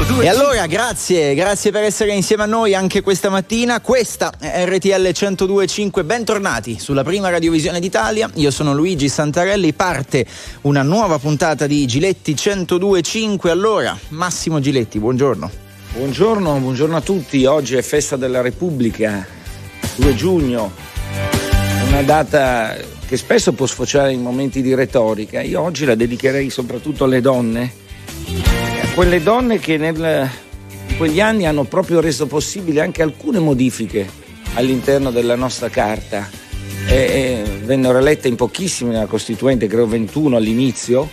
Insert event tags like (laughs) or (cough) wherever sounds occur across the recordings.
102. E allora grazie, grazie per essere insieme a noi anche questa mattina. Questa è RTL 102.5, bentornati sulla prima radiovisione d'Italia. Io sono Luigi Santarelli, parte una nuova puntata di Giletti 102.5. Allora, Massimo Giletti, buongiorno. Buongiorno, buongiorno a tutti. Oggi è festa della Repubblica, 2 giugno, una data che spesso può sfociare in momenti di retorica. Io oggi la dedicherei soprattutto alle donne quelle donne che nel, in quegli anni hanno proprio reso possibile anche alcune modifiche all'interno della nostra carta. E, e vennero elette in pochissime nella Costituente, credo 21 all'inizio,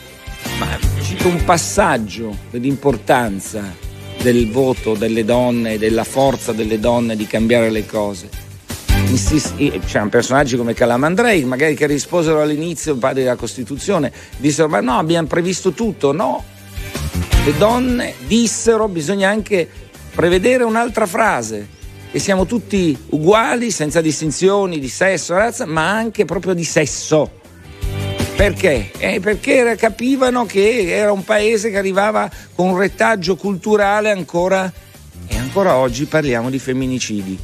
ma cito un passaggio dell'importanza del voto delle donne e della forza delle donne di cambiare le cose. C'erano personaggi come Calamandrei, magari che risposero all'inizio, padre della Costituzione, dissero ma no, abbiamo previsto tutto, no, le donne dissero bisogna anche prevedere un'altra frase, che siamo tutti uguali, senza distinzioni di sesso, razza, ma anche proprio di sesso. Perché? Eh, perché capivano che era un paese che arrivava con un retaggio culturale ancora e ancora oggi parliamo di femminicidi.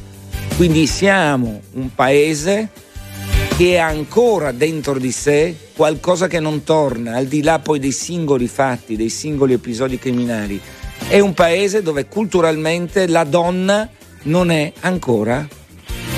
Quindi siamo un paese che ha ancora dentro di sé qualcosa che non torna, al di là poi dei singoli fatti, dei singoli episodi criminali. È un paese dove culturalmente la donna non è ancora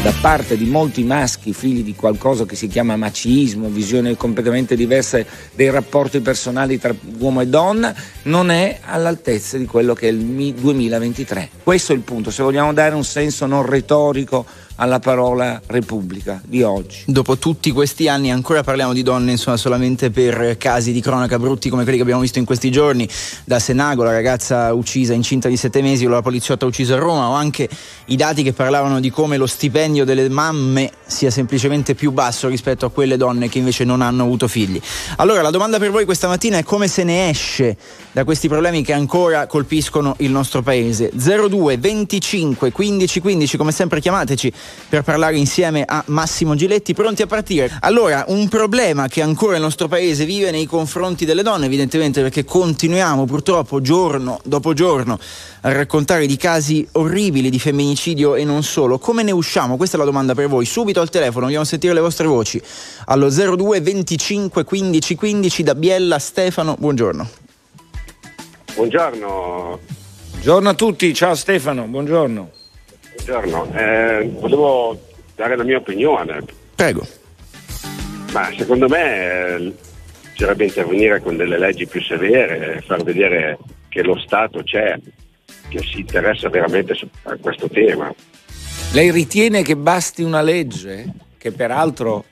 da parte di molti maschi, figli di qualcosa che si chiama macismo, visioni completamente diverse dei rapporti personali tra uomo e donna, non è all'altezza di quello che è il 2023. Questo è il punto, se vogliamo dare un senso non retorico alla parola Repubblica di oggi. Dopo tutti questi anni ancora parliamo di donne insomma, solamente per casi di cronaca brutti come quelli che abbiamo visto in questi giorni, da Senago, la ragazza uccisa incinta di sette mesi o la poliziotta uccisa a Roma o anche i dati che parlavano di come lo stipendio delle mamme sia semplicemente più basso rispetto a quelle donne che invece non hanno avuto figli. Allora la domanda per voi questa mattina è come se ne esce da questi problemi che ancora colpiscono il nostro paese. 02 25 15 15 come sempre chiamateci per parlare insieme a Massimo Giletti, pronti a partire. Allora, un problema che ancora il nostro paese vive nei confronti delle donne, evidentemente perché continuiamo purtroppo giorno dopo giorno a raccontare di casi orribili di femminicidio e non solo. Come ne usciamo? Questa è la domanda per voi. Subito al telefono, vogliamo sentire le vostre voci. Allo 02 25 15 15 da Biella Stefano, buongiorno. Buongiorno. Buongiorno a tutti, ciao Stefano, buongiorno. Buongiorno, eh, volevo dare la mia opinione. Prego. Ma secondo me eh, bisognerebbe intervenire con delle leggi più severe, far vedere che lo Stato c'è, che si interessa veramente a questo tema. Lei ritiene che basti una legge, che peraltro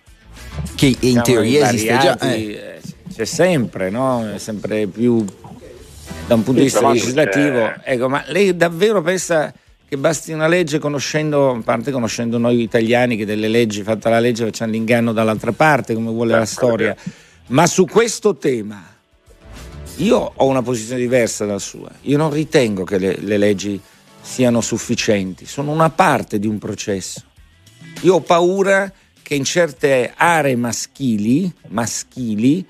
che in diciamo, teoria esiste già, eh. eh. c'è sempre, no? È sempre più da un punto sì, di vista legislativo. Ecco, ma lei davvero pensa che basti una legge conoscendo, a parte conoscendo noi italiani che delle leggi, fatta la legge, facciamo l'inganno dall'altra parte, come vuole la storia. Ma su questo tema io ho una posizione diversa dalla sua. Io non ritengo che le, le leggi siano sufficienti, sono una parte di un processo. Io ho paura che in certe aree maschili, maschili.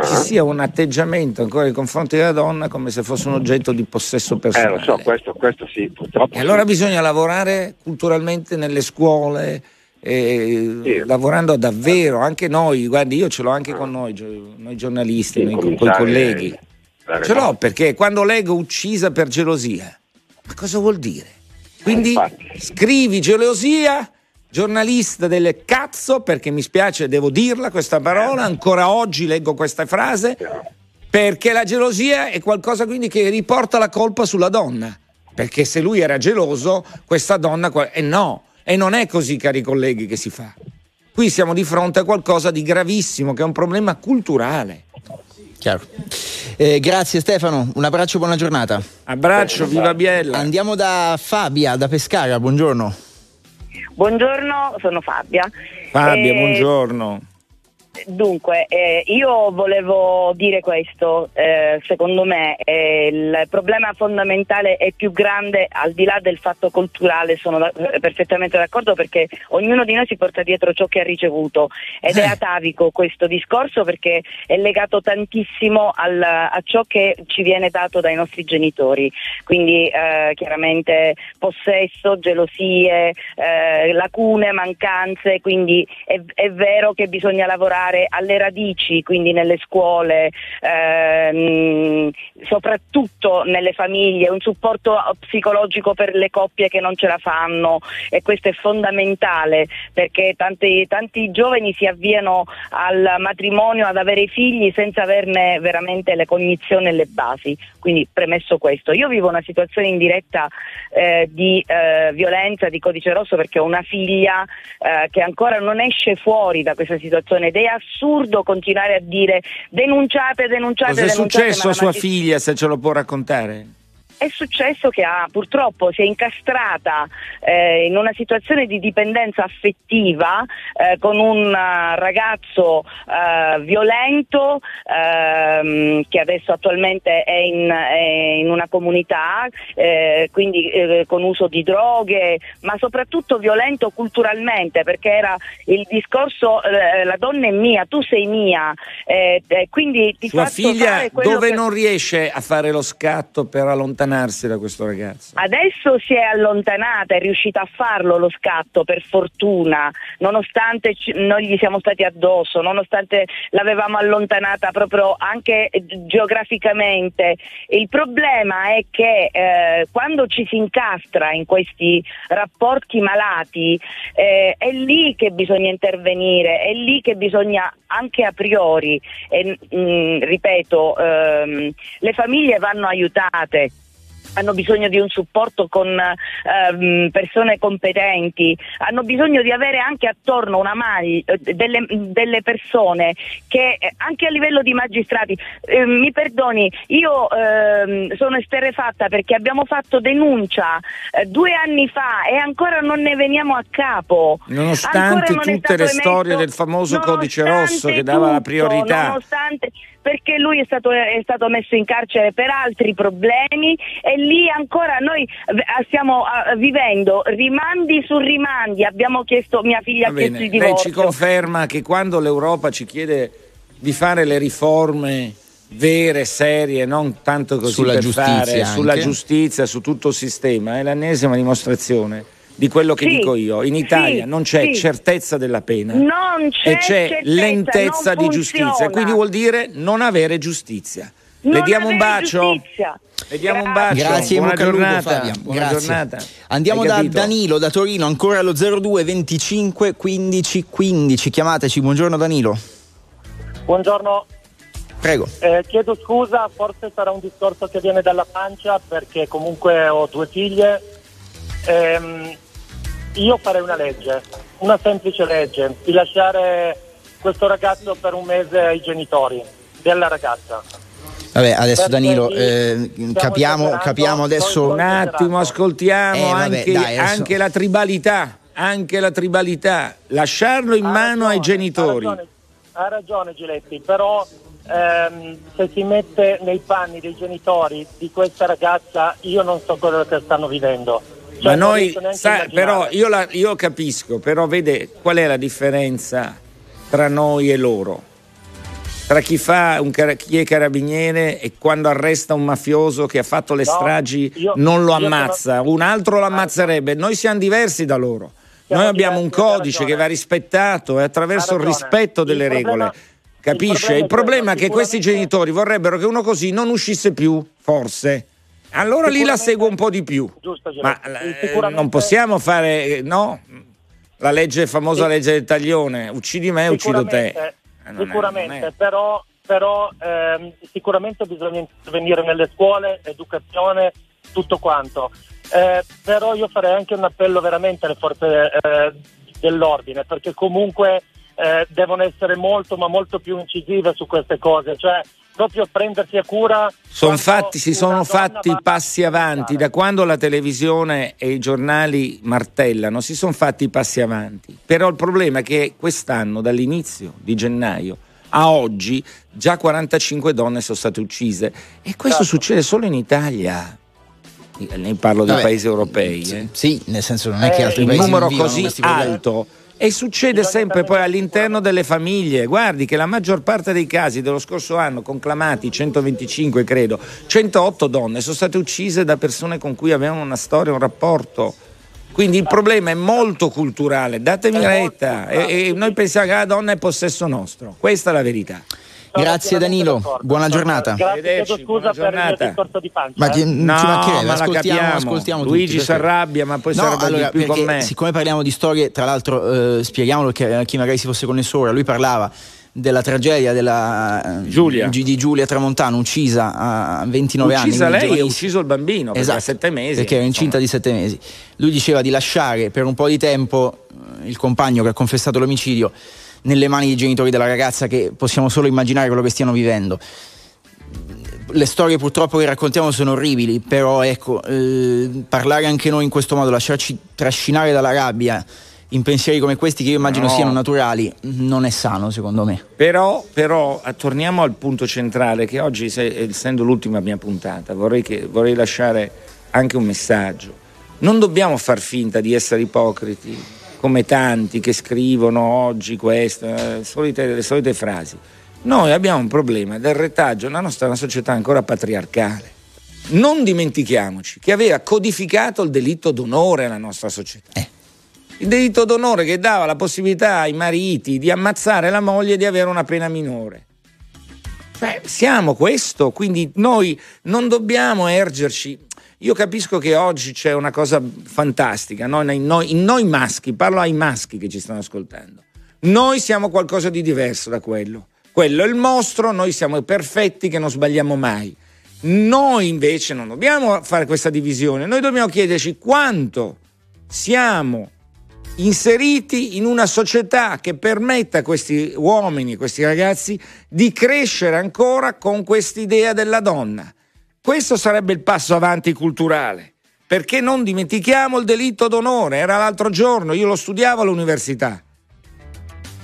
Ci sia un atteggiamento ancora nei confronti della donna come se fosse un oggetto di possesso personale. Eh, lo so, questo, questo sì, purtroppo. E allora bisogna lavorare culturalmente nelle scuole, eh, sì. lavorando davvero, anche noi, guardi, io ce l'ho anche con noi, noi giornalisti, sì, noi, con i colleghi. Ce l'ho perché quando leggo uccisa per gelosia, ma cosa vuol dire? Quindi eh, scrivi gelosia giornalista del cazzo, perché mi spiace, devo dirla questa parola, ancora oggi leggo questa frase, perché la gelosia è qualcosa quindi che riporta la colpa sulla donna. Perché se lui era geloso, questa donna... E eh no, e non è così, cari colleghi, che si fa. Qui siamo di fronte a qualcosa di gravissimo, che è un problema culturale. Chiaro. Eh, grazie Stefano, un abbraccio, buona giornata. Abbraccio, viva Biella. Andiamo da Fabia, da Pescara, buongiorno. Buongiorno, sono Fabia. Fabia, eh, buongiorno. Dunque, eh, io volevo dire questo, eh, secondo me eh, il problema fondamentale è più grande al di là del fatto culturale, sono da- eh, perfettamente d'accordo perché ognuno di noi si porta dietro ciò che ha ricevuto ed è Eh. atavico questo discorso perché è legato tantissimo al- a ciò che ci viene dato dai nostri genitori, quindi eh, chiaramente possesso, gelosie, lacune, mancanze, quindi è, è vero che bisogna lavorare alle radici, quindi nelle scuole, ehm, soprattutto nelle famiglie, un supporto psicologico per le coppie che non ce la fanno e questo è fondamentale perché tanti, tanti giovani si avviano al matrimonio, ad avere figli senza averne veramente le cognizioni e le basi. Quindi premesso questo, io vivo una situazione in diretta eh, di eh, violenza, di codice rosso perché ho una figlia eh, che ancora non esce fuori da questa situazione ed è assurdo continuare a dire denunciate, denunciate, Cos'è denunciate. successo a sua figlia, se ce lo può raccontare? È successo che ha, purtroppo si è incastrata eh, in una situazione di dipendenza affettiva eh, con un eh, ragazzo eh, violento ehm, che adesso attualmente è in, è in una comunità, eh, quindi eh, con uso di droghe, ma soprattutto violento culturalmente perché era il discorso la donna è mia, tu sei mia, quindi ti Sua figlia dove che- non riesce a fare lo scatto per allontanarsi da questo ragazzo? Adesso si è allontanata, è riuscita a farlo lo scatto per fortuna, nonostante ci- noi gli siamo stati addosso, nonostante l'avevamo allontanata proprio anche geograficamente. Il problema è che eh, quando ci si incastra in questi rapporti malati eh, è lì che bisogna intervenire, è lì che bisogna anche a priori, e, mm, ripeto, ehm, le famiglie vanno aiutate hanno bisogno di un supporto con ehm, persone competenti, hanno bisogno di avere anche attorno una maglia, eh, delle, delle persone che eh, anche a livello di magistrati, eh, mi perdoni, io ehm, sono esterrefatta perché abbiamo fatto denuncia eh, due anni fa e ancora non ne veniamo a capo. Nonostante non tutte le storie emesso- del famoso codice rosso che dava la tutto, priorità. Nonostante, perché lui è stato, è stato messo in carcere per altri problemi e lì ancora noi stiamo vivendo rimandi su rimandi. Abbiamo chiesto, mia figlia ha chiesto il lei divorzio. ci conferma che quando l'Europa ci chiede di fare le riforme vere, serie, non tanto così Sulla per giustizia fare, sulla giustizia, su tutto il sistema, è l'ennesima dimostrazione di quello che Sì, dico io. In Italia sì, non c'è sì. certezza della pena Non c'è e c'è certezza, lentezza non di giustizia, quindi vuol dire non avere giustizia. Non Le diamo un bacio? giustizia. Le diamo un bacio. Grazie, buona giornata. Fabia. Buona Grazie. giornata. Andiamo Hai da capito? Danilo da Torino, ancora allo 02 25 15 15. Chiamateci, buongiorno Danilo. Buongiorno, Prego. eh, chiedo scusa, forse sarà un discorso che viene dalla pancia perché comunque ho due figlie. Ehm, io farei una legge, una semplice legge, di lasciare questo ragazzo per un mese ai genitori della ragazza. Vabbè, adesso Perché Danilo, eh, capiamo, capiamo adesso... Un attimo, ascoltiamo Eh, vabbè, anche, dai, adesso- anche la tribalità. Anche la tribalità. Lasciarlo in Ha mano ai ragione, genitori. Ha ragione, ha ragione Giletti, però ehm, se si mette nei panni dei genitori di questa ragazza, io non so quello che stanno vivendo. Ma noi, sa- però io, la- io capisco, però vede qual è la differenza tra noi e loro? Tra chi, fa un chi è carabiniere e quando arresta un mafioso che ha fatto le No, stragi io- non lo io sono- ammazza, un altro lo ammazzerebbe. Noi siamo diversi da loro. Siamo Noi abbiamo un diversi, ha codice che va rispettato e attraverso il rispetto delle Il problema- regole. Capisce? il Il problema problema è che questi genitori vorrebbero che uno così non uscisse più, forse. Allora lì la seguo un po' di più. Giusto. Ma eh, non possiamo fare, no? La legge, famosa Sì. legge del taglione, uccidi me, uccido te. Sicuramente, Eh, sicuramente, è- però, però ehm, sicuramente bisogna intervenire nelle scuole, educazione, tutto quanto. Eh, però io farei anche un appello veramente alle forze eh, dell'ordine, perché comunque eh, devono essere molto ma molto più incisive su queste cose, cioè proprio prendersi a cura. Son fatti, si sono fatti passi avanti da quando la televisione e i giornali martellano, si sono fatti passi avanti. Però il problema è che quest'anno, dall'inizio di gennaio a oggi, già 45 donne sono state uccise e questo certo. succede solo in Italia. Ne parlo dei paesi europei. Eh. Sì, nel senso non è che altri eh, paesi un numero così alto e succede sempre poi all'interno delle famiglie. Guardi che la maggior parte dei casi dello scorso anno, conclamati 125 credo, 108 donne sono state uccise da persone con cui avevano una storia, un rapporto. Quindi il problema è molto culturale, datemi retta. E, e noi pensiamo che la donna è possesso nostro. Questa è la verità. Grazie Danilo, buona giornata. Grazie, scusa per il discorso di pancia. Ma chi, no, ma ascoltiamo, ascoltiamo Luigi si arrabbia, ma poi no, si allora, più con me. Siccome parliamo di storie, tra l'altro eh, spieghiamolo a chi magari si fosse connesso ora, lui parlava della tragedia della, Giulia. di Giulia Tramontano uccisa a 29 uccisa anni. Uccisa lei e ucciso il bambino esatto, perché, 7 mesi, perché era incinta insomma. di 7 mesi. Lui diceva di lasciare per un po' di tempo eh, il compagno che ha confessato l'omicidio nelle mani dei genitori della ragazza che possiamo solo immaginare quello che stiano vivendo. Le storie purtroppo che raccontiamo sono orribili, però ecco, eh, parlare anche noi in questo modo, lasciarci trascinare dalla rabbia in pensieri come questi che io immagino no. siano naturali, non è sano secondo me. Però, però torniamo al punto centrale che oggi, essendo l'ultima mia puntata, vorrei, che, vorrei lasciare anche un messaggio. Non dobbiamo far finta di essere ipocriti come tanti che scrivono oggi questo, eh, solite, le solite frasi. Noi abbiamo un problema del retaggio, la nostra è una società ancora patriarcale. Non dimentichiamoci che aveva codificato il delitto d'onore alla nostra società. Eh. Il delitto d'onore che dava la possibilità ai mariti di ammazzare la moglie e di avere una pena minore. Cioè, siamo questo, quindi noi non dobbiamo ergerci io capisco che oggi c'è una cosa fantastica, no? in, noi, in noi maschi, parlo ai maschi che ci stanno ascoltando. Noi siamo qualcosa di diverso da quello. Quello è il mostro, noi siamo perfetti che non sbagliamo mai. Noi invece non dobbiamo fare questa divisione, noi dobbiamo chiederci quanto siamo inseriti in una società che permetta a questi uomini, a questi ragazzi di crescere ancora con quest'idea della donna. Questo sarebbe il passo avanti culturale, perché non dimentichiamo il delitto d'onore, era l'altro giorno, io lo studiavo all'università.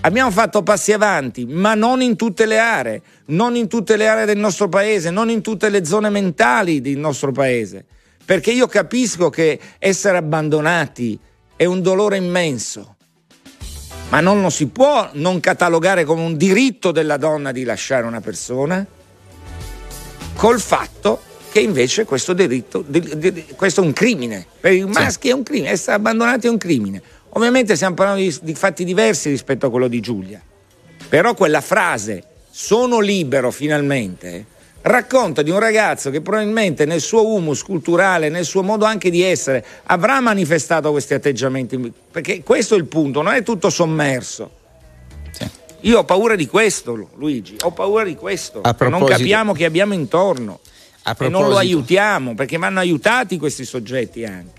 Abbiamo fatto passi avanti, ma non in tutte le aree, non in tutte le aree del nostro paese, non in tutte le zone mentali del nostro paese, perché io capisco che essere abbandonati è un dolore immenso, ma non lo si può non catalogare come un diritto della donna di lasciare una persona col fatto che invece questo diritto, questo è un crimine, per i maschi sì. è un crimine, essere abbandonati è un crimine. Ovviamente stiamo parlando di, di fatti diversi rispetto a quello di Giulia, però quella frase, sono libero finalmente, racconta di un ragazzo che probabilmente nel suo humus culturale, nel suo modo anche di essere, avrà manifestato questi atteggiamenti, perché questo è il punto, non è tutto sommerso. Io ho paura di questo, Luigi, ho paura di questo, non capiamo che abbiamo intorno e non lo aiutiamo perché vanno aiutati questi soggetti anche.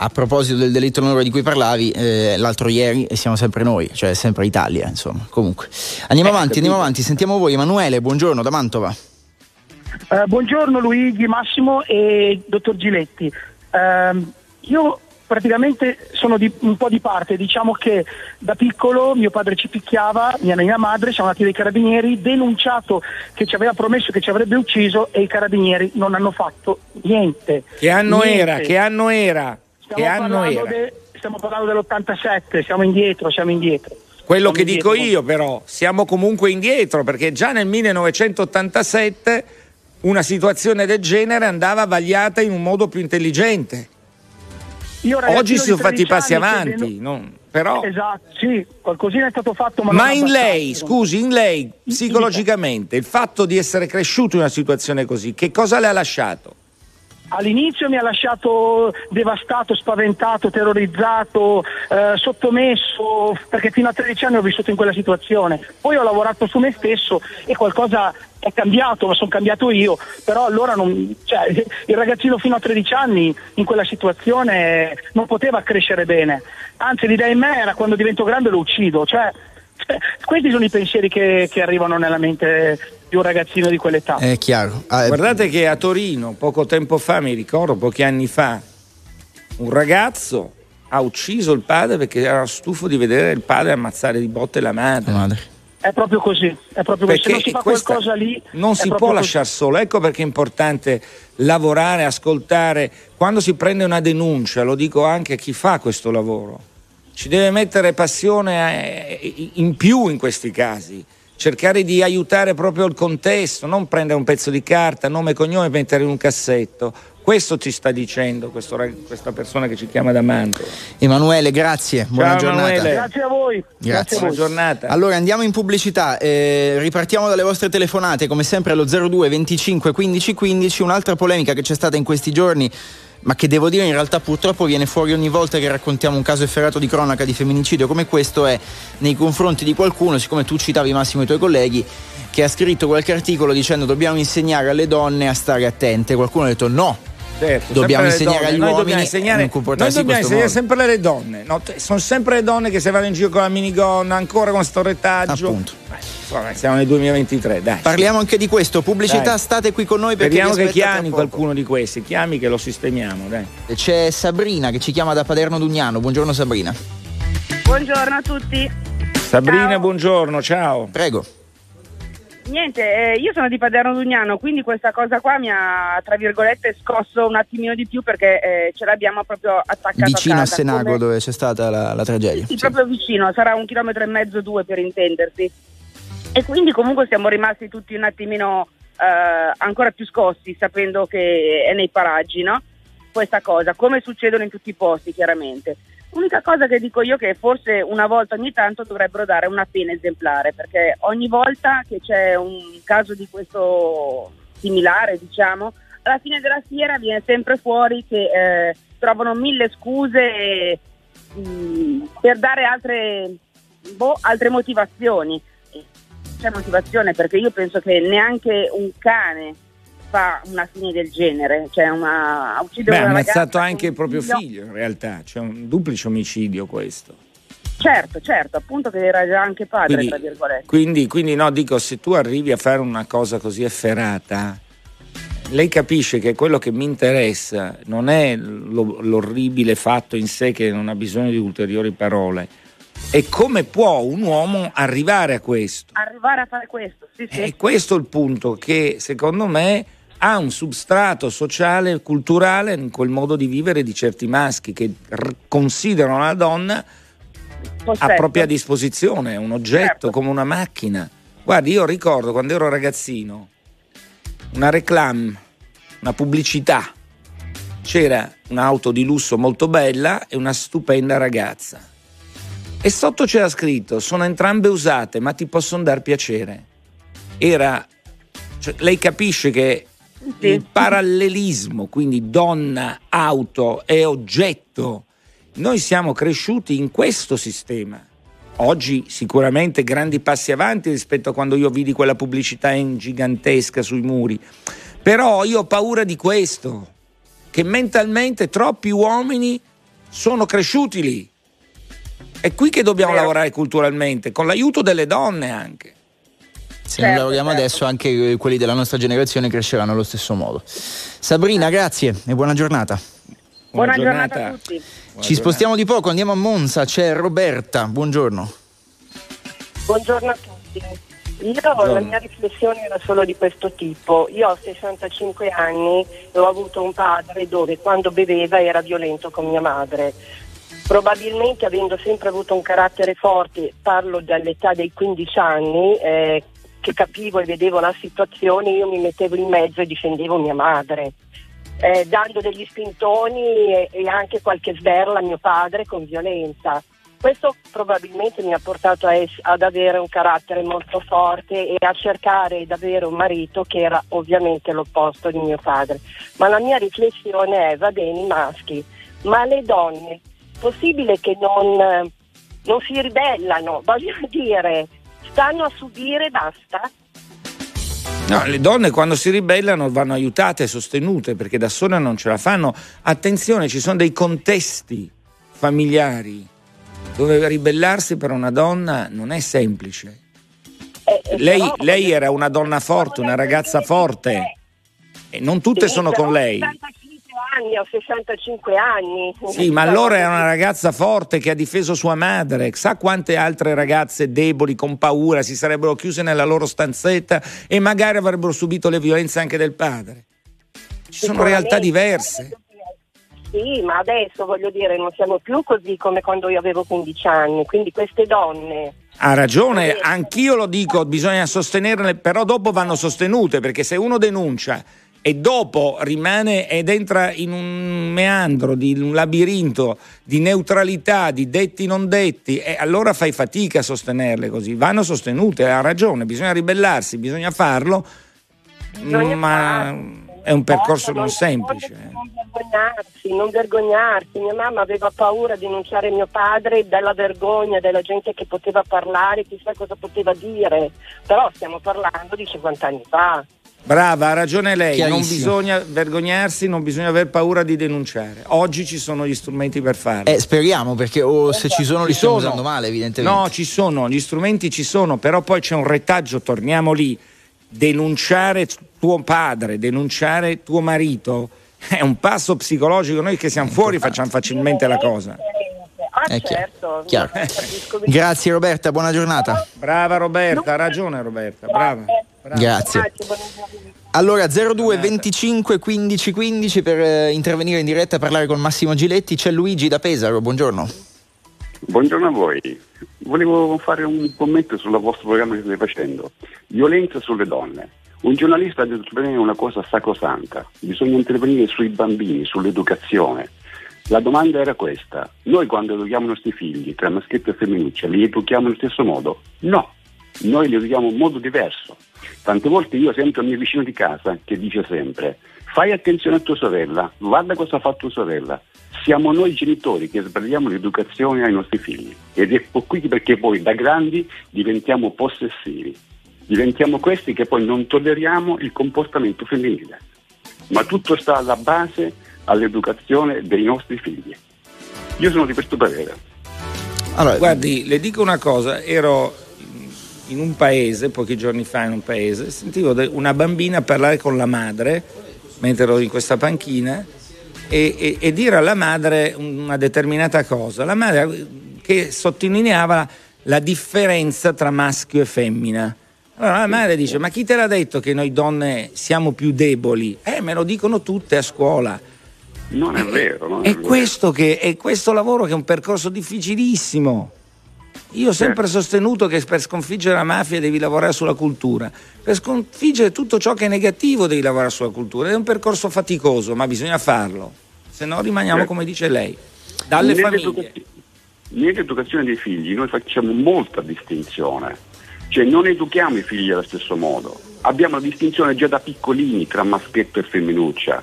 A proposito del delitto d'onore di cui parlavi, eh, l'altro ieri e siamo sempre noi, cioè sempre Italia, insomma. Comunque. Andiamo eh, avanti, andiamo avanti, sentiamo voi. Emanuele, buongiorno da Mantova. Eh, buongiorno Luigi, Massimo e dottor Giletti. Ehm, io praticamente sono di, un po' di parte, diciamo che da piccolo mio padre ci picchiava, mia, mia madre, siamo andati dai carabinieri, denunciato che ci aveva promesso che ci avrebbe ucciso e i carabinieri non hanno fatto niente. Che anno niente. era? Che anno era? Stiamo, che anno era? De, stiamo parlando dell'87, siamo indietro, siamo indietro. Quello siamo che indietro. dico io però, siamo comunque indietro perché già nel 1987 una situazione del genere andava vagliata in un modo più intelligente. Oggi si sono fatti passi avanti, non, però... Esatto, sì, qualcosina è stato fatto. Ma, ma in lei, scusi, in lei, psicologicamente, il fatto di essere cresciuto in una situazione così, che cosa le ha lasciato? All'inizio mi ha lasciato devastato, spaventato, terrorizzato, eh, sottomesso, perché fino a 13 anni ho vissuto in quella situazione. Poi ho lavorato su me stesso e qualcosa è cambiato, ma sono cambiato io. Però allora non, cioè, il ragazzino fino a 13 anni in quella situazione non poteva crescere bene. Anzi l'idea in me era quando divento grande lo uccido. Cioè, questi sono i pensieri che, che arrivano nella mente di un ragazzino di quell'età. È chiaro. Ah, Guardate che a Torino, poco tempo fa, mi ricordo, pochi anni fa, un ragazzo ha ucciso il padre perché era stufo di vedere il padre ammazzare di botte la madre. La madre. È proprio così, è proprio così. Se non si fa qualcosa lì. Non si può lasciare solo. Ecco perché è importante lavorare, ascoltare. Quando si prende una denuncia, lo dico anche a chi fa questo lavoro, ci deve mettere passione eh, in più in questi casi. Cercare di aiutare proprio il contesto, non prendere un pezzo di carta, nome e cognome e mettere in un cassetto. Questo ci sta dicendo questo, questa persona che ci chiama da Mantova. Emanuele, grazie. Buona Ciao, giornata. Emanuele. Grazie a voi. Grazie. grazie Buona giornata. Allora andiamo in pubblicità. Eh, ripartiamo dalle vostre telefonate, come sempre allo 02 25 15 15. Un'altra polemica che c'è stata in questi giorni ma che devo dire in realtà purtroppo viene fuori ogni volta che raccontiamo un caso efferato di cronaca di femminicidio come questo è nei confronti di qualcuno, siccome tu citavi Massimo i tuoi colleghi, che ha scritto qualche articolo dicendo dobbiamo insegnare alle donne a stare attente. Qualcuno ha detto no, Certo, dobbiamo insegnare agli noi uomini insegnare, noi dobbiamo insegnare sempre le donne no, sono sempre le donne che se vanno in giro con la minigonna ancora con sto retaggio. Appunto. Siamo nel 2023 dai. Parliamo anche di questo. Pubblicità dai. state qui con noi perché speriamo che chiami qualcuno di questi. Chiami che lo sistemiamo dai. c'è Sabrina che ci chiama da Paderno Dugnano. Buongiorno Sabrina. Buongiorno a tutti. Sabrina ciao. buongiorno ciao. Prego Niente, eh, io sono di Paderno Dugnano, quindi questa cosa qua mi ha, tra virgolette, scosso un attimino di più perché eh, ce l'abbiamo proprio attaccata Vicino a, casa, a Senago come... dove c'è stata la, la tragedia. Sì, sì, proprio vicino, sarà un chilometro e mezzo, due per intendersi. E quindi comunque siamo rimasti tutti un attimino eh, ancora più scossi sapendo che è nei paraggi, no? Questa cosa, come succedono in tutti i posti chiaramente. L'unica cosa che dico io è che forse una volta ogni tanto dovrebbero dare una pena esemplare, perché ogni volta che c'è un caso di questo similare, diciamo, alla fine della fiera viene sempre fuori che eh, trovano mille scuse mh, mm, per dare altre, boh, altre motivazioni. C'è motivazione perché io penso che neanche un cane fa una fine del genere, cioè una, uccidere Beh, una ha ammazzato anche il proprio figlio. figlio in realtà, c'è un duplice omicidio questo. Certo, certo, appunto che era già anche padre, quindi, tra virgolette. Quindi, quindi no, dico, se tu arrivi a fare una cosa così efferata, lei capisce che quello che mi interessa non è lo, l'orribile fatto in sé che non ha bisogno di ulteriori parole, è come può un uomo arrivare a questo. Arrivare a fare questo, sì, sì. E questo è il punto che secondo me ha un substrato sociale, culturale in quel modo di vivere di certi maschi che r- considerano la donna Possetto. a propria disposizione, un oggetto certo. come una macchina. Guardi, io ricordo quando ero ragazzino una reclame, una pubblicità. C'era un'auto di lusso molto bella e una stupenda ragazza. E sotto c'era scritto: Sono entrambe usate, ma ti possono dar piacere. Era. Cioè, lei capisce che. Il parallelismo, quindi donna, auto e oggetto, noi siamo cresciuti in questo sistema. Oggi sicuramente grandi passi avanti rispetto a quando io vidi quella pubblicità gigantesca sui muri. Però io ho paura di questo, che mentalmente troppi uomini sono cresciuti lì. È qui che dobbiamo lavorare culturalmente, con l'aiuto delle donne anche. Se certo, non lavoriamo certo. adesso, anche quelli della nostra generazione cresceranno allo stesso modo. Sabrina, grazie e buona giornata. Buona, buona giornata. giornata. a tutti. Buona Ci giornata. spostiamo di poco, andiamo a Monza, c'è Roberta. Buongiorno. Buongiorno a tutti. Io Buongiorno. la mia riflessione era solo di questo tipo. Io ho 65 anni e ho avuto un padre dove quando beveva era violento con mia madre. Probabilmente avendo sempre avuto un carattere forte, parlo dall'età dei 15 anni, eh, che capivo e vedevo la situazione, io mi mettevo in mezzo e difendevo mia madre, eh, dando degli spintoni e, e, anche qualche sberla a mio padre con violenza. Questo probabilmente mi ha portato es- ad avere un carattere molto forte e a cercare di avere un marito che era ovviamente l'opposto di mio padre. Ma la mia riflessione è, va bene i maschi, ma le donne, possibile che non, non si ribellano? Voglio (laughs) dire, stanno a subire basta? No, le donne quando si ribellano vanno aiutate e sostenute perché da sole non ce la fanno. Attenzione, ci sono dei contesti familiari dove ribellarsi per una donna non è semplice. Eh, eh, Lei, però- lei era una donna forte, una ragazza forte e non tutte Sì, sono con lei. Ho 65 anni, ho 65 anni. Sì, ma allora era una ragazza forte che ha difeso sua madre. Sa quante altre ragazze deboli, con paura, si sarebbero chiuse nella loro stanzetta e magari avrebbero subito le violenze anche del padre. Ci sono realtà diverse. Sì, ma adesso voglio dire, non siamo più così come quando io avevo 15 anni, quindi queste donne Ha ragione, anch'io lo dico, bisogna sostenerle, però dopo vanno sostenute, perché se uno denuncia e dopo rimane ed entra in un meandro, di un labirinto di neutralità, di detti non detti, e allora fai fatica a sostenerle così. Vanno sostenute, ha ragione, bisogna ribellarsi, bisogna farlo, Bisogna ma è un percorso non semplice. eh. Non vergognarsi, non vergognarsi. Mia mamma aveva paura di denunciare mio padre dalla vergogna della gente che poteva parlare, chissà cosa poteva dire. Però stiamo parlando di 50 anni fa. Brava, ha ragione lei, non bisogna vergognarsi, non bisogna aver paura di denunciare. Oggi ci sono gli strumenti per farlo. Eh, speriamo, perché o se ci sono li Ci stiamo sono. usando male, evidentemente. No, ci sono, gli strumenti ci sono, però poi c'è un retaggio, torniamo lì. Denunciare tuo padre, denunciare tuo marito (laughs) è un passo psicologico. Noi che siamo fuori facciamo facilmente la cosa. Ah, È chiaro, certo. chiaro. Capisco benissimo. Grazie Roberta, buona giornata. Brava Roberta, ha ragione Roberta, brava. Grazie. Allora 02 25 15 15 per eh, intervenire in diretta e parlare con Massimo Giletti. C'è Luigi da Pesaro, buongiorno. Buongiorno a voi. Volevo fare un commento sul vostro programma che state facendo. Violenza sulle donne. Un giornalista deve intervenire una cosa sacrosanta. Bisogna intervenire sui bambini, sull'educazione. La domanda era questa. Noi quando educhiamo i nostri figli, tra maschietto e femminuccia, li educhiamo nello stesso modo? No. Noi li educhiamo in modo diverso. Tante volte io sento il mio vicino di casa che dice sempre fai attenzione a tua sorella, guarda cosa ha fatto tua sorella. Siamo noi genitori che sbagliamo l'educazione ai nostri figli ed è qui perché poi da grandi diventiamo possessivi, diventiamo questi che poi non tolleriamo il comportamento femminile. Ma tutto sta alla base all'educazione dei nostri figli. Io sono di questo parere. Allora, Guardi, le dico una cosa, ero in un paese, pochi giorni fa in un paese, sentivo una bambina parlare con la madre, mentre ero in questa panchina, e, e- e dire alla madre una determinata cosa. La madre che sottolineava la differenza tra maschio e femmina. Allora la madre dice, ma chi te l'ha detto che noi donne siamo più deboli? Eh, me lo dicono tutte a scuola. Non è vero. Non è, È vero. questo, che, è questo lavoro che è un percorso difficilissimo. Io ho sempre Certo. sostenuto che per sconfiggere la mafia devi lavorare sulla cultura, per sconfiggere tutto ciò che è negativo devi lavorare sulla cultura. È un percorso faticoso, ma bisogna farlo, se no rimaniamo Certo. come dice lei, dalle famiglie. Nell'educazio- Nell'educazione dei figli noi facciamo molta distinzione, cioè non educhiamo i figli allo stesso modo, abbiamo la distinzione già da piccolini tra maschietto e femminuccia.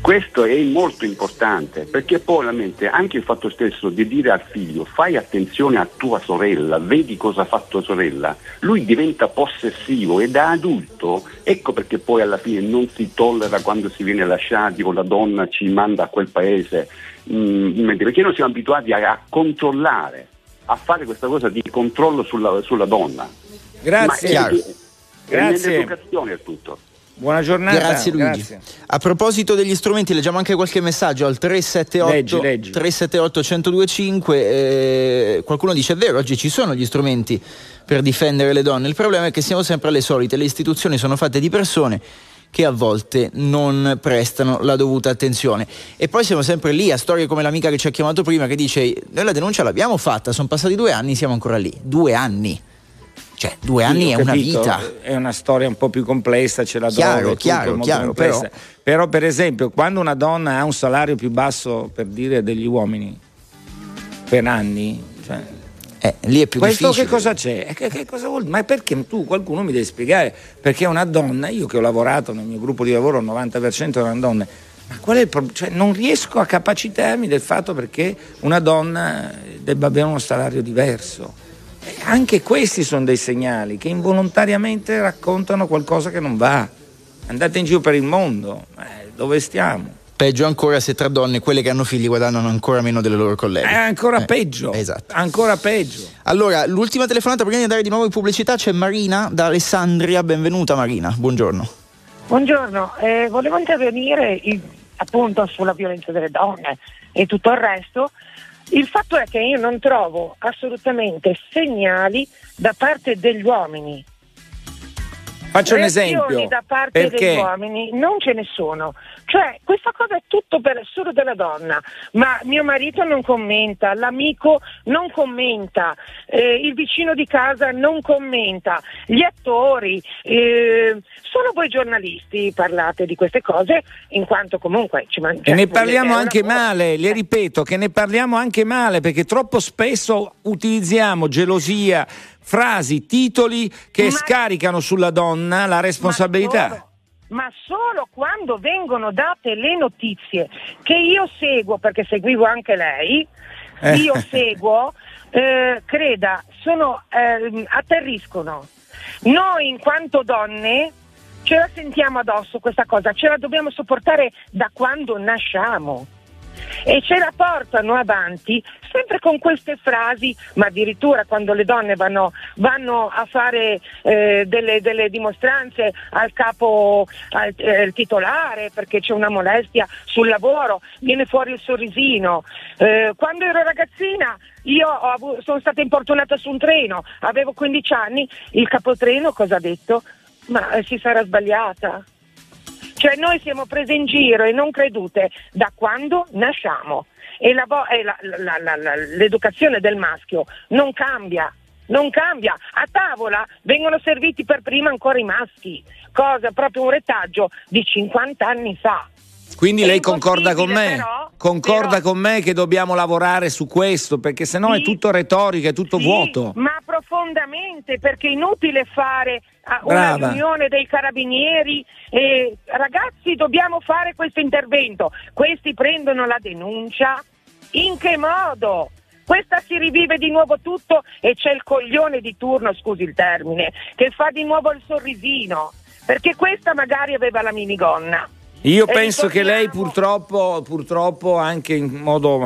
Questo è molto importante perché poi la mente, anche il fatto stesso di dire al figlio fai attenzione a tua sorella, vedi cosa ha fatto tua sorella, lui diventa possessivo e da adulto, ecco perché poi alla fine non si tollera quando si viene lasciati o la donna ci manda a quel paese, mm, perché noi siamo abituati a, a controllare, a fare questa cosa di controllo sulla, sulla donna. Grazie, Ma è, è Grazie. nell'educazione è tutto. Buona giornata. Grazie Luigi. Grazie. A proposito degli strumenti, leggiamo anche qualche messaggio al 378 Leggi, leggi. 378 1025. eh, qualcuno dice: È vero, oggi ci sono gli strumenti per difendere le donne. Il problema è che siamo sempre alle solite. Le istituzioni sono fatte di persone che a volte non prestano la dovuta attenzione. E poi siamo sempre lì a storie come l'amica che ci ha chiamato prima che dice: Noi la denuncia l'abbiamo fatta, sono passati due anni, siamo ancora lì. Due anni. Cioè, due anni Sì, è una capito, vita. È una storia un po' più complessa, c'è la Chiaro, droga, è tutto, chiaro, chiaro, complessa. Però... per esempio, quando una donna ha un salario più basso, per dire, degli uomini, per anni, cioè, Eh, lì è più questo difficile. che cosa c'è? E Che, che cosa? Ma perché tu, qualcuno mi deve spiegare, perché una donna, io che ho lavorato nel mio gruppo di lavoro, il 90% erano donne, ma qual è il problema? Cioè, non riesco a capacitarmi del fatto perché una donna debba avere uno salario diverso. Anche questi sono dei segnali che involontariamente raccontano qualcosa che non va. Andate in giro per il mondo, eh, dove stiamo? Peggio ancora se tra donne quelle che hanno figli guadagnano ancora meno delle loro colleghe. È ancora eh, peggio. Esatto. Ancora peggio. Allora, l'ultima telefonata prima di andare di nuovo in pubblicità c'è Marina da Alessandria. Benvenuta Marina, buongiorno. Buongiorno, eh, volevo intervenire il, appunto sulla violenza delle donne e tutto il resto. Il fatto è che io non trovo assolutamente segnali da parte degli uomini Faccio un esempio. da parte perché? degli uomini non ce ne sono. Cioè, questa cosa è tutto per, solo della donna, ma mio marito non commenta, l'amico non commenta, eh, il vicino di casa non commenta, gli attori, eh, solo voi giornalisti parlate di queste cose, in quanto comunque ci mangiate. E ne parliamo anche male, le ripeto che ne parliamo anche male perché troppo spesso utilizziamo gelosia, frasi, titoli che ma, scaricano sulla donna la responsabilità. Ma solo, ma solo quando vengono date le notizie che io seguo, perché seguivo anche lei, eh. io seguo, (laughs) eh, creda, sono, eh, atterriscono. Noi in quanto donne ce la sentiamo addosso questa cosa, ce la dobbiamo sopportare da quando nasciamo e ce la portano avanti sempre con queste frasi, ma addirittura quando le donne vanno, vanno a fare eh, delle, delle, dimostranze al capo al, eh, titolare perché c'è una molestia sul lavoro, viene fuori il sorrisino. Eh, quando ero ragazzina io avuto, sono stata importunata su un treno, avevo 15 anni, il capotreno cosa ha detto? Ma eh, si sarà sbagliata. Cioè noi siamo prese in giro e non credute da quando nasciamo e, la, la, la, l'educazione del maschio non cambia. Non cambia, a tavola vengono serviti per prima ancora i maschi, cosa proprio un retaggio di 50 anni fa. Quindi lei concorda con me? Però, concorda però, con me che dobbiamo lavorare su questo, perché sennò sì, è tutto retorica, è tutto sì, vuoto. Ma profondamente, perché è inutile fare una Brava. riunione dei carabinieri e ragazzi dobbiamo fare questo intervento. Questi prendono la denuncia. In che modo? Questa si rivive di nuovo tutto e c'è il coglione di turno, scusi il termine, che fa di nuovo il sorrisino, perché questa magari aveva la minigonna. Io e penso che lei purtroppo, purtroppo anche in modo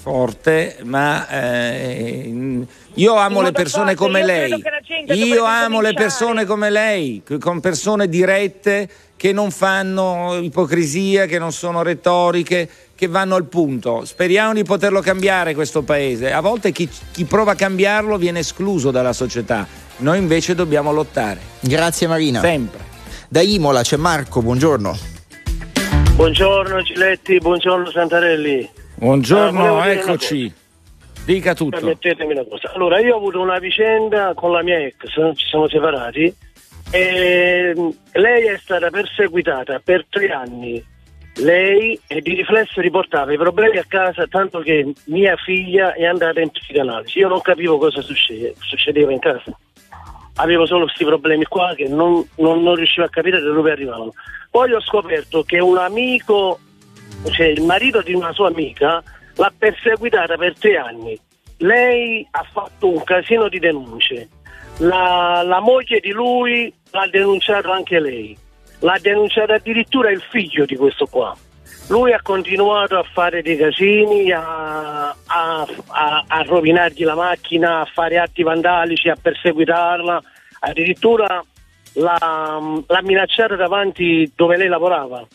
forte, ma eh, io amo le persone forte, come lei. Io amo le persone come lei, con persone dirette che non fanno ipocrisia, che non sono retoriche, che vanno al punto. Speriamo di poterlo cambiare questo paese. A volte chi, chi prova a cambiarlo viene escluso dalla società. Noi invece dobbiamo lottare. Grazie Marina. Sempre. Da Imola c'è Marco, buongiorno. Buongiorno Giletti, buongiorno Santarelli. Buongiorno, ah, eccoci. Dica tutto. Permettetemi una cosa. Allora, io ho avuto una vicenda con la mia ex, ci siamo separati, e mm, lei è stata perseguitata per tre anni. Lei di riflesso riportava i problemi a casa, tanto che mia figlia è andata in psicanalisi. Io non capivo cosa succedeva in casa avevo solo questi problemi qua che non, non, non, riuscivo a capire da dove arrivavano. Poi ho scoperto che un amico, cioè il marito di una sua amica, l'ha perseguitata per tre anni. Lei ha fatto un casino di denunce. La, la moglie di lui l'ha denunciato anche lei. L'ha denunciato addirittura il figlio di questo qua. Lui ha continuato a fare dei casini, a, a, a, a rovinargli la macchina, a fare atti vandalici, a perseguitarla, addirittura l'ha, l'ha minacciata davanti dove lei lavorava.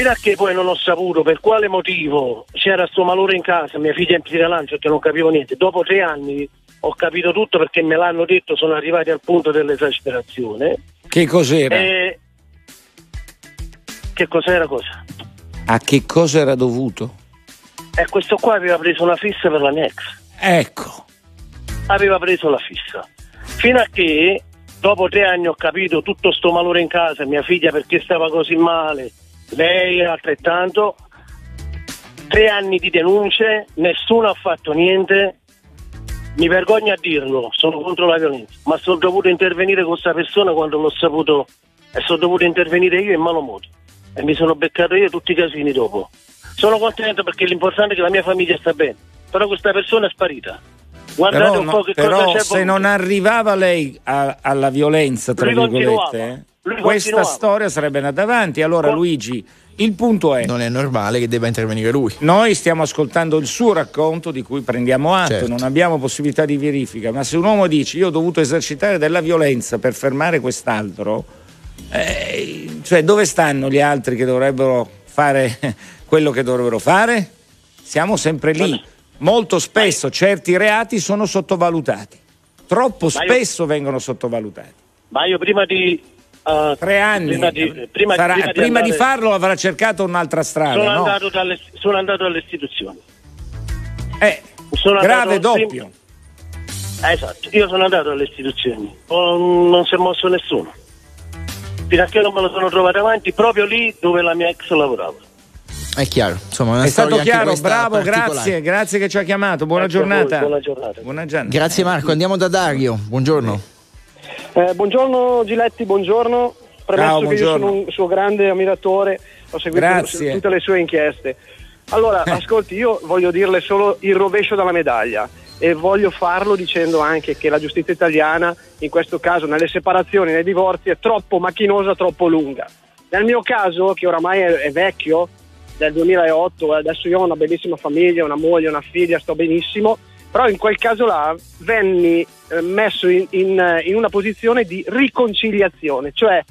Fino a che poi non ho saputo per quale motivo c'era sto malore in casa, mia figlia in psicalancio che non capivo niente. Dopo tre anni ho capito tutto perché me l'hanno detto, sono arrivati al punto dell'esasperazione. Che cos'era? E... Che cos'era cosa? A che cosa era dovuto? E questo qua aveva preso una fissa per la mia ex. Ecco. Aveva preso la fissa. Fino a che, dopo tre anni, ho capito tutto sto malore in casa, mia figlia perché stava così male, lei altrettanto. Tre anni di denunce, nessuno ha fatto niente. Mi vergogno a dirlo, sono contro la violenza, ma sono dovuto intervenire con questa persona quando l'ho saputo e sono dovuto intervenire io in malo modo e mi sono beccato io tutti i casini dopo. Sono contento perché l'importante è che la mia famiglia sta bene, però questa persona è sparita. Guardate però, un po' che però cosa c'è. Se non arrivava lei a, alla violenza, tra virgolette, eh, questa storia sarebbe andata avanti. Allora, Con... Luigi, Il punto è... Non è normale che debba intervenire lui. Noi stiamo ascoltando il suo racconto di cui prendiamo atto, Certo. non abbiamo possibilità di verifica, ma se un uomo dice io ho dovuto esercitare della violenza per fermare quest'altro, eh, cioè dove stanno gli altri che dovrebbero fare (laughs) quello che dovrebbero fare? Siamo sempre lì. Molto spesso certi reati sono sottovalutati, troppo spesso vengono sottovalutati. Ma io prima di... Tre anni, Prima di, prima, Sarà- prima di prima di andare- farlo avrà cercato un'altra strada. sono, no? andato dalle, sono andato alle istituzioni. Eh, Sono grave andato doppio. Esatto, io sono andato alle istituzioni, Oh, non si è mosso nessuno. Fino a che non me lo sono trovato avanti, proprio lì dove la mia ex lavorava. È chiaro, insomma, È stato chiaro, bravo, grazie, grazie che ci ha chiamato. Buona Grazie a voi, giornata. buona giornata. Buona giornata. Grazie Marco, andiamo da Dario. Buongiorno. Eh, buongiorno Giletti, buongiorno. Premesso Ciao, che io buongiorno. sono un suo grande ammiratore, ho seguito Grazie. tutte le sue inchieste. Allora, ascolti, io voglio dirle solo il rovescio della medaglia e voglio farlo dicendo anche che la giustizia italiana, in questo caso nelle separazioni, nei divorzi, è troppo macchinosa, troppo lunga. Nel mio caso, che oramai è, è vecchio, del 2008, adesso io ho una bellissima famiglia, una moglie, una figlia, sto benissimo, però in quel caso là venni eh, messo in, in- in una posizione di riconciliazione, cioè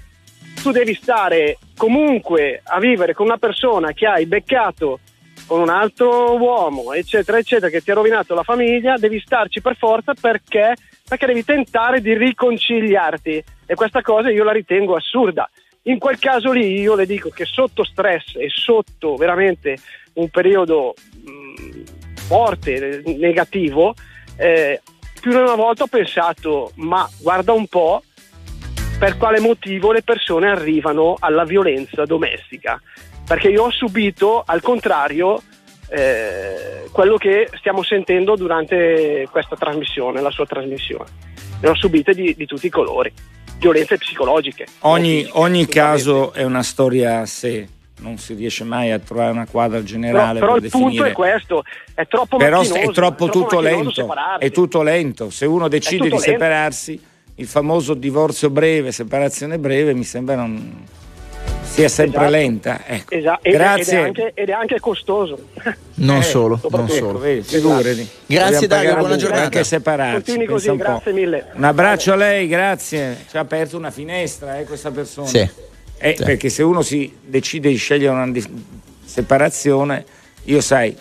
tu devi stare comunque a vivere con una persona che hai beccato con un altro uomo, eccetera, eccetera, che ti ha rovinato la famiglia, devi starci per forza perché, perché devi tentare di riconciliarti e questa cosa io la ritengo assurda. In quel caso lì io le dico che sotto stress e sotto veramente un periodo mh, forte, negativo, eh, più di una volta ho pensato, ma guarda un po' per quale motivo le persone arrivano alla violenza domestica. Perché io ho subito, al contrario, eh, quello che stiamo sentendo durante questa trasmissione, la sua trasmissione. Ne ho subite di, di tutti i colori, violenze psicologiche. Ogni, fisiche, ogni caso è una storia a sé, non si riesce mai a trovare una quadra Però, generale però per il punto definire. è questo, è troppo Però macchinoso, è troppo tutto macchinoso lento. separarsi. È tutto lento. Se uno decide tutto di lento. separarsi, il famoso divorzio breve, separazione breve, mi sembra non sia sempre Esatto. lenta. Ecco. Esatto, ed, Grazie. Ed è, anche, ed è anche costoso. (laughs) Non Eh, solo, non solo. Ecco, vedi, figurati. Grazie, Dobbiamo Dario, buona giornata. Anche. Continui pensa così, un po'. grazie mille. Un abbraccio a lei, grazie. Ci ha aperto una finestra, eh, questa persona. Sì. Eh, Sì. Perché se uno si decide di scegliere una separazione, io sai,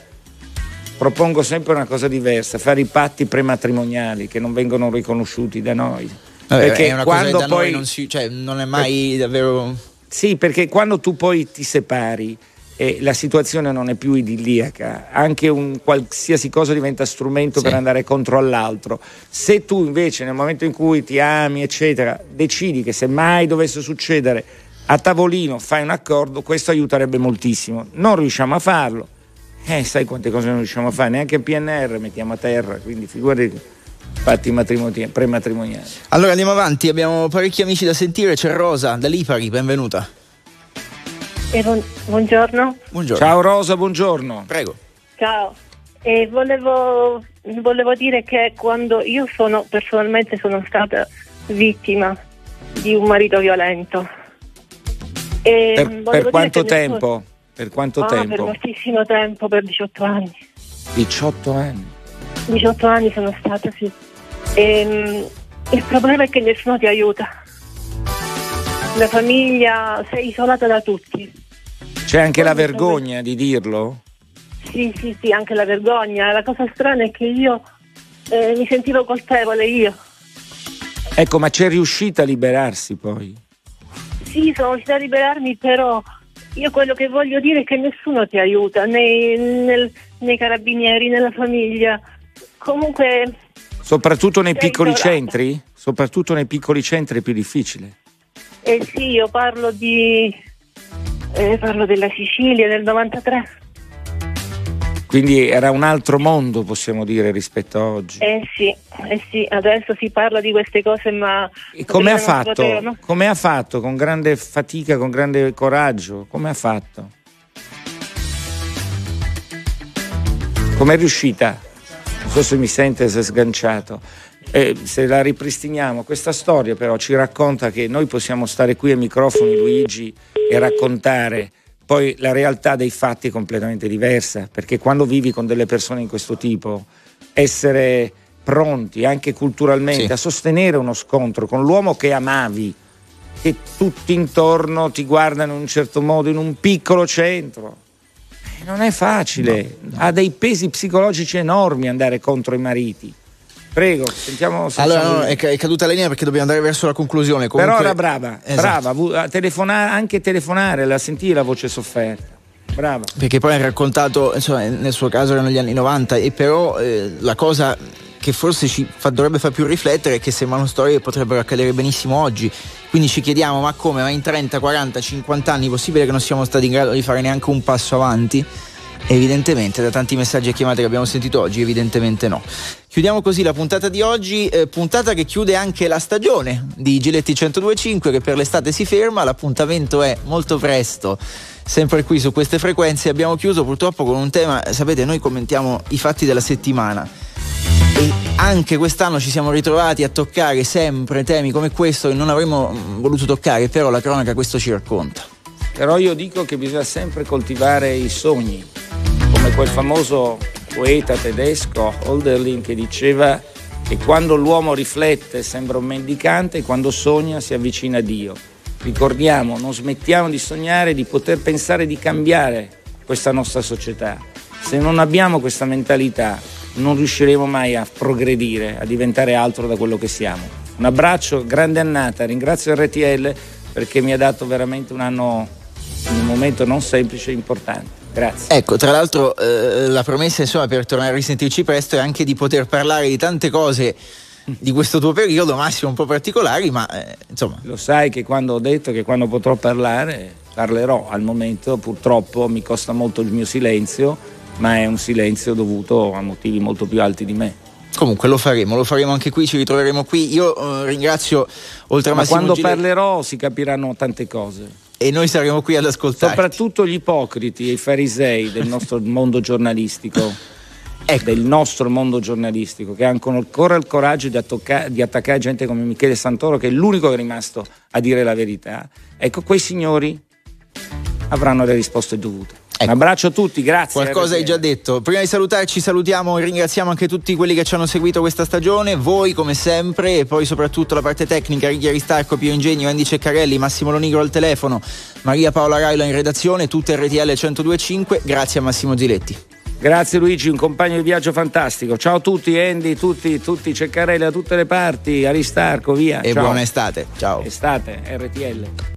propongo sempre una cosa diversa, fare i patti prematrimoniali che non vengono riconosciuti da noi. Vabbè, perché quando poi non, si, cioè, non è mai davvero... sì, perché quando tu poi ti separi e la situazione non è più idilliaca, anche un qualsiasi cosa diventa strumento Sì. per andare contro all'altro. Se tu invece nel momento in cui ti ami, eccetera, decidi che se mai dovesse succedere a tavolino fai un accordo, questo aiuterebbe moltissimo. Non riusciamo a farlo. Eh, sai quante cose non riusciamo a fare, neanche il PNR mettiamo a terra, quindi figurati fatti matrimoni- prematrimoniali. Allora andiamo avanti, abbiamo parecchi amici da sentire, c'è Rosa da Lipari, benvenuta. Eh, buon- buongiorno, Buongiorno. Ciao Rosa, buongiorno. Prego. ciao. Eh, volevo, volevo dire che quando io sono personalmente sono stata vittima di un marito violento. E Per, volevo per dire quanto tempo? Per quanto Ah, per tempo? moltissimo tempo, per 18 anni. 18 anni. 18 anni sono stata, sì. Ehm, il problema è che nessuno ti aiuta. La famiglia, sei isolata da tutti. C'è anche la vergogna di dirlo? Sì, sì, sì, anche la vergogna. La cosa strana è che io eh, mi sentivo colpevole io. Ecco, ma c'è riuscita a liberarsi poi? Sì, sono riuscita a liberarmi, però io quello che voglio dire è che nessuno ti aiuta, nei, nel- nei carabinieri, nella famiglia. Comunque, Soprattutto nei piccoli isolata. centri? Soprattutto nei piccoli centri è più difficile. eh sì, io parlo di... eh, parlo della Sicilia del 93. Quindi era un altro mondo, possiamo dire, rispetto a oggi. Eh sì, eh sì, adesso si parla di queste cose, ma... E come ha fatto? potevano. Come ha fatto? Con grande fatica, con grande coraggio? Come ha fatto? Come è riuscita? Non so se mi sente, se è sganciato. Eh, se la ripristiniamo, questa storia però ci racconta che noi possiamo stare qui ai microfoni, Luigi, e raccontare poi la realtà dei fatti è completamente diversa, perché quando vivi con delle persone in questo tipo, essere pronti anche culturalmente sì. a sostenere uno scontro con l'uomo che amavi, che tutti intorno ti guardano in un certo modo, in un piccolo centro. Eh, non è facile, no, no. ha dei pesi psicologici enormi andare contro i mariti. Prego, sentiamo se Allora, no, è, caduta la linea perché dobbiamo andare verso la conclusione. Comunque... Però era brava, esatto. brava, telefonare, anche telefonare, la sentì la voce sofferta. Brava. Perché poi ha raccontato, insomma, nel suo caso erano gli anni 90 e però eh, la cosa che forse ci fa, dovrebbe far più riflettere è che sembrano storie che potrebbero accadere benissimo oggi. Quindi ci chiediamo ma come, ma in 30, 40, 50 anni è possibile che non siamo stati in grado di fare neanche un passo avanti? Evidentemente, da tanti messaggi e chiamate che abbiamo sentito oggi, evidentemente no. Chiudiamo così la puntata di oggi, eh, puntata che chiude anche la stagione di Giletti 1025 che per l'estate si ferma, l'appuntamento è molto presto, sempre qui su queste frequenze. Abbiamo chiuso purtroppo con un tema, sapete, noi commentiamo i fatti della settimana e anche quest'anno ci siamo ritrovati a toccare sempre temi come questo che non avremmo voluto toccare, però la cronaca questo ci racconta. Però io dico che bisogna sempre coltivare i sogni, come quel famoso poeta tedesco Holderlin che diceva che quando l'uomo riflette sembra un mendicante e quando sogna si avvicina a Dio. Ricordiamo, non smettiamo di sognare di poter pensare di cambiare questa nostra società. Se non abbiamo questa mentalità non riusciremo mai a progredire, a diventare altro da quello che siamo. Un abbraccio, grande annata, ringrazio RTL perché mi ha dato veramente un anno un momento non semplice e importante. Grazie. Ecco, tra l'altro eh, la promessa insomma, per tornare a risentirci presto è anche di poter parlare di tante cose di questo tuo periodo, Massimo, un po' particolari, ma eh, insomma. Lo sai che quando ho detto che quando potrò parlare, parlerò. Al momento purtroppo mi costa molto il mio silenzio, ma è un silenzio dovuto a motivi molto più alti di me. Comunque lo faremo, lo faremo anche qui, ci ritroveremo qui. Io eh, ringrazio oltre a Ma Massimo quando Giletti. parlerò si capiranno tante cose e noi saremo qui ad ascoltare. Soprattutto gli ipocriti e i farisei del nostro (laughs) mondo giornalistico. Ecco. Del nostro mondo giornalistico, che hanno ancora il coraggio di, attocca- di attaccare gente come Michele Santoro, che è l'unico che è rimasto a dire la verità. Ecco, quei signori avranno le risposte dovute. Ecco. Un abbraccio a tutti, grazie. Qualcosa hai già detto. Prima di salutarci salutiamo e ringraziamo anche tutti quelli che ci hanno seguito questa stagione, voi come sempre e poi soprattutto la parte tecnica, Righi Aristarco, Pio Ingegno, Andy Ceccarelli, Massimo Lonigro al telefono, Maria Paola Railo in redazione, tutte RTL 1025, grazie a Massimo Giletti. Grazie Luigi, un compagno di viaggio fantastico. Ciao a tutti, Andy, tutti, tutti Ceccarelli da tutte le parti, Aristarco, via. E Ciao. buona estate, ciao. Estate, RTL.